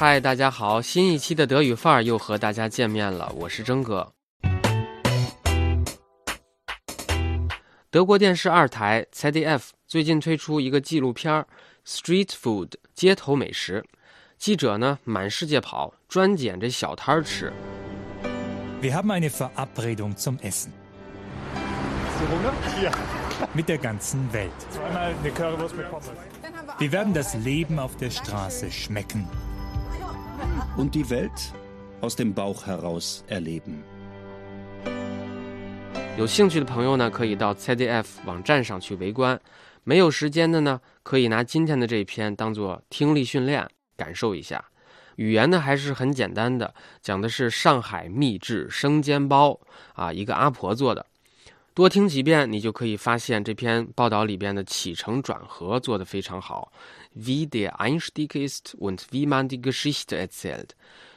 嗨，大家好，新一期的德语范儿又和大家见面了，我是征哥。德国电视二台 ZDF 最近推出一个纪录片《Street Food》街头美食，记者呢满世界跑，专捡这小摊儿吃。Wir haben eine Verabredung zum Essen. Mit der ganzen Welt. Wir werden das Leben auf der Straße schmecken. Und die Welt aus dem Bauch heraus erleben. 有兴趣的朋友呢，可以到 ZDF 网站上去围观；没有时间的呢，可以拿今天的这一篇当做听力训练，感受一下。语言呢还是很简单的，讲的是上海秘制生煎包啊，一个阿婆做的。多听几遍，你就可以发现这篇报道里边的起承转合做得非常好。Wie der Einstieg ist und wie man die Geschichte erzählt。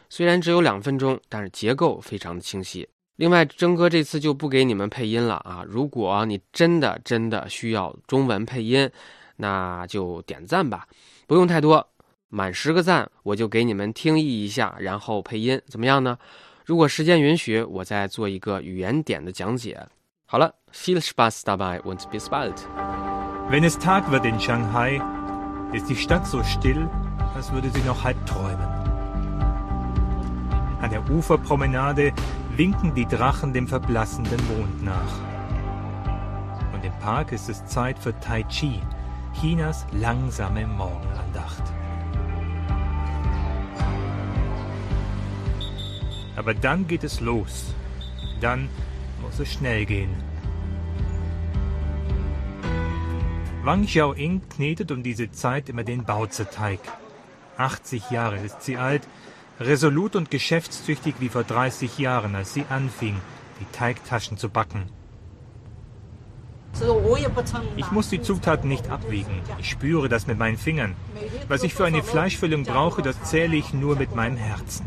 虽然只有两分钟，但是结构非常的清晰。另外，征哥这次就不给你们配音了啊！如果你真的真的需要中文配音，那就点赞吧，不用太多，满十个赞我就给你们听译一下，然后配音，怎么样呢？如果时间允许，我再做一个语言点的讲解。好了，viel Spaß dabei und bis bald。Wenn es Tag wird in Shanghai, ist die Stadt so still, als würde sie noch halb träumen. An der Uferpromenade winken die Drachen dem verblassenden Mond nach. Und im Park ist es Zeit für Tai Chi, Chinas langsame Morgenandacht. Aber dann geht es los. Dann muss es schnell gehen. Wang Xiaoying knetet um diese Zeit immer den Baozi-Teig. 80 Jahre ist sie alt, resolut und geschäftstüchtig wie vor 30 Jahren, als sie anfing, die Teigtaschen zu backen. Ich muss die Zutaten nicht abwiegen. Ich spüre das mit meinen Fingern. Was ich für eine Fleischfüllung brauche, das zähle ich nur mit meinem Herzen.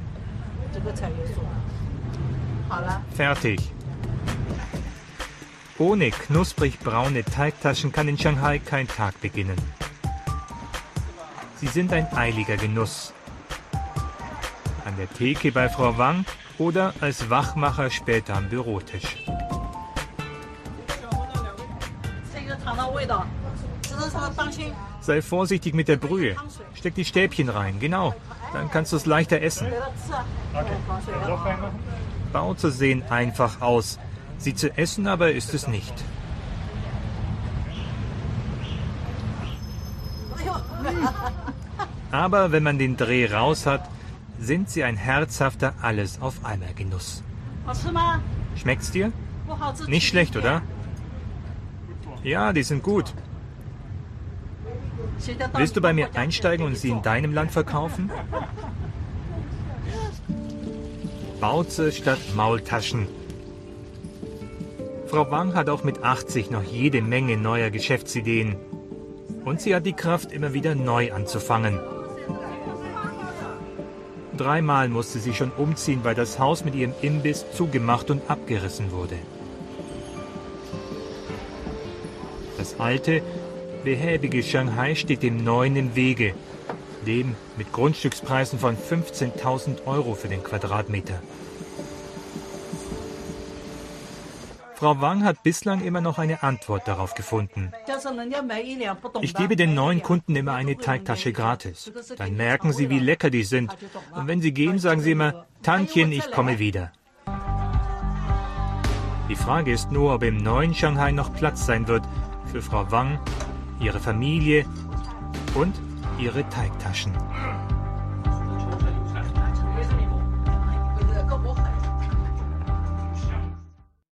Fertig. Ohne knusprig braune Teigtaschen kann in Shanghai kein Tag beginnen. Sie sind ein eiliger Genuss. An der Theke bei Frau Wang oder als Wachmacher später am Bürotisch. Sei vorsichtig mit der Brühe. Steck die Stäbchen rein, genau. Dann kannst du es leichter essen. Bau zu sehen einfach aus. Sie zu essen aber ist es nicht. Aber wenn man den Dreh raus hat, sind sie ein herzhafter Alles auf einmal Genuss. Schmeckt's dir? Nicht schlecht, oder? Ja, die sind gut. Willst du bei mir einsteigen und sie in deinem Land verkaufen? Bauze statt Maultaschen. Frau Wang hat auch mit 80 noch jede Menge neuer Geschäftsideen. Und sie hat die Kraft, immer wieder neu anzufangen. Dreimal musste sie schon umziehen, weil das Haus mit ihrem Imbiss zugemacht und abgerissen wurde. Das alte, behäbige Shanghai steht dem neuen im Wege, dem mit Grundstückspreisen von 15.000 Euro für den Quadratmeter. Frau Wang hat bislang immer noch eine Antwort darauf gefunden. Ich gebe den neuen Kunden immer eine Teigtasche gratis. Dann merken sie, wie lecker die sind. Und wenn sie gehen, sagen sie immer, Tantchen, ich komme wieder. Die Frage ist nur, ob im neuen Shanghai noch Platz sein wird für Frau Wang, ihre Familie und ihre Teigtaschen.